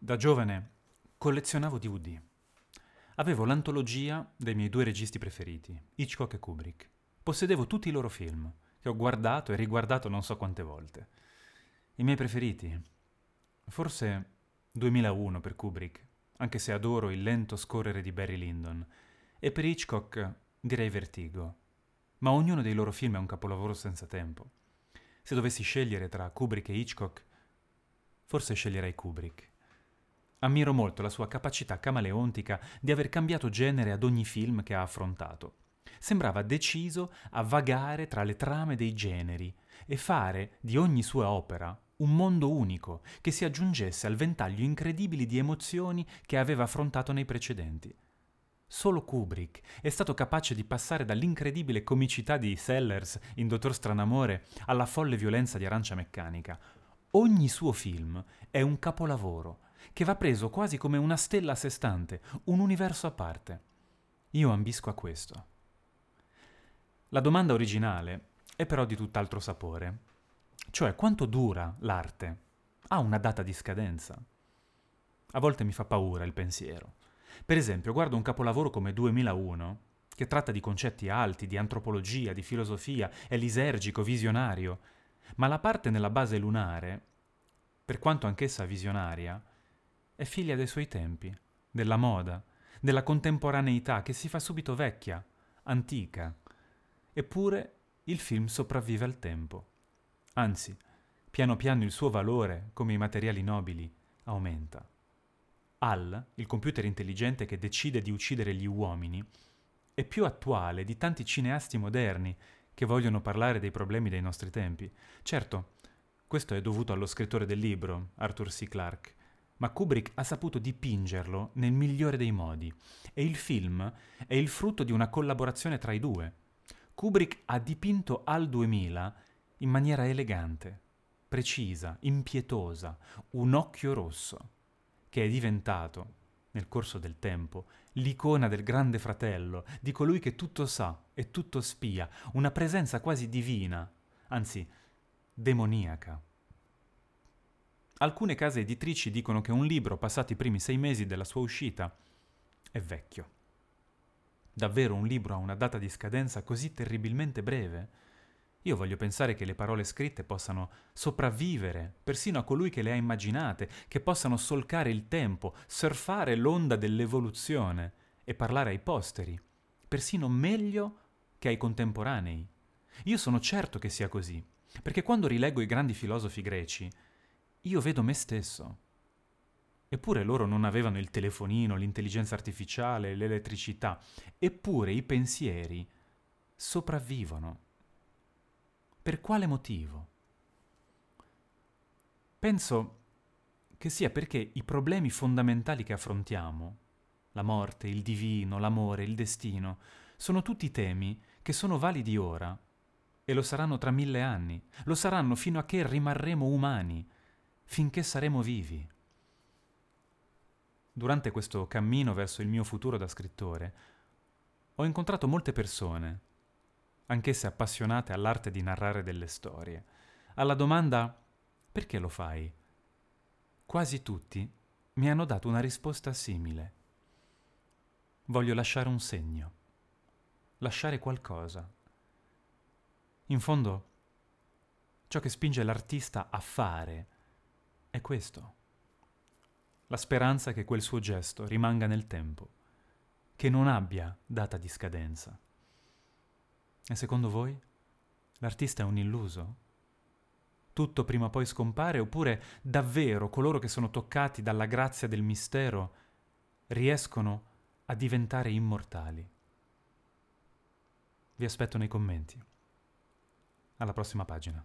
Da giovane collezionavo DVD. Avevo l'antologia dei miei due registi preferiti, Hitchcock e Kubrick. Possedevo tutti i loro film, che ho guardato e riguardato non so quante volte. I miei preferiti? Forse 2001 per Kubrick, anche se adoro il lento scorrere di Barry Lyndon, e per Hitchcock direi Vertigo. Ma ognuno dei loro film è un capolavoro senza tempo. Se dovessi scegliere tra Kubrick e Hitchcock, forse sceglierei Kubrick. Ammiro molto la sua capacità camaleontica di aver cambiato genere ad ogni film che ha affrontato. Sembrava deciso a vagare tra le trame dei generi e fare di ogni sua opera un mondo unico che si aggiungesse al ventaglio incredibile di emozioni che aveva affrontato nei precedenti. Solo Kubrick è stato capace di passare dall'incredibile comicità di Sellers in Dottor Stranamore alla folle violenza di Arancia Meccanica. Ogni suo film è un capolavoro che va preso quasi come una stella a sé stante, un universo a parte. Io ambisco a questo. La domanda originale è però di tutt'altro sapore, cioè quanto dura l'arte? Ha una data di scadenza? A volte mi fa paura il pensiero. Per esempio, guardo un capolavoro come 2001, che tratta di concetti alti, di antropologia, di filosofia, è lisergico, visionario, ma la parte nella base lunare, per quanto anch'essa visionaria, è figlia dei suoi tempi, della moda, della contemporaneità che si fa subito vecchia, antica. Eppure il film sopravvive al tempo. Anzi, piano piano il suo valore, come i materiali nobili, aumenta. HAL, il computer intelligente che decide di uccidere gli uomini, è più attuale di tanti cineasti moderni che vogliono parlare dei problemi dei nostri tempi. Certo, questo è dovuto allo scrittore del libro, Arthur C. Clarke, ma Kubrick ha saputo dipingerlo nel migliore dei modi e il film è il frutto di una collaborazione tra i due. Kubrick ha dipinto Al 2000 in maniera elegante, precisa, impietosa, un occhio rosso, che è diventato, nel corso del tempo, l'icona del grande fratello, di colui che tutto sa e tutto spia, una presenza quasi divina, anzi demoniaca. Alcune case editrici dicono che un libro passato i primi sei mesi della sua uscita è vecchio. Davvero un libro ha una data di scadenza così terribilmente breve? Io voglio pensare che le parole scritte possano sopravvivere persino a colui che le ha immaginate, che possano solcare il tempo, surfare l'onda dell'evoluzione e parlare ai posteri, persino meglio che ai contemporanei. Io sono certo che sia così, perché quando rileggo i grandi filosofi greci, io vedo me stesso. Eppure loro non avevano il telefonino, l'intelligenza artificiale, l'elettricità, eppure i pensieri sopravvivono. Per quale motivo? Penso che sia perché i problemi fondamentali che affrontiamo, la morte, il divino, l'amore, il destino, sono tutti temi che sono validi ora e lo saranno tra mille anni, lo saranno fino a che rimarremo umani, finché saremo vivi. Durante questo cammino verso il mio futuro da scrittore, ho incontrato molte persone, anch'esse appassionate all'arte di narrare delle storie. Alla domanda perché lo fai? Quasi tutti mi hanno dato una risposta simile. Voglio lasciare un segno, lasciare qualcosa. In fondo, ciò che spinge l'artista a fare, è questo. La speranza che quel suo gesto rimanga nel tempo, che non abbia data di scadenza. E secondo voi? L'artista è un illuso? Tutto prima o poi scompare oppure davvero coloro che sono toccati dalla grazia del mistero riescono a diventare immortali? Vi aspetto nei commenti. Alla prossima pagina.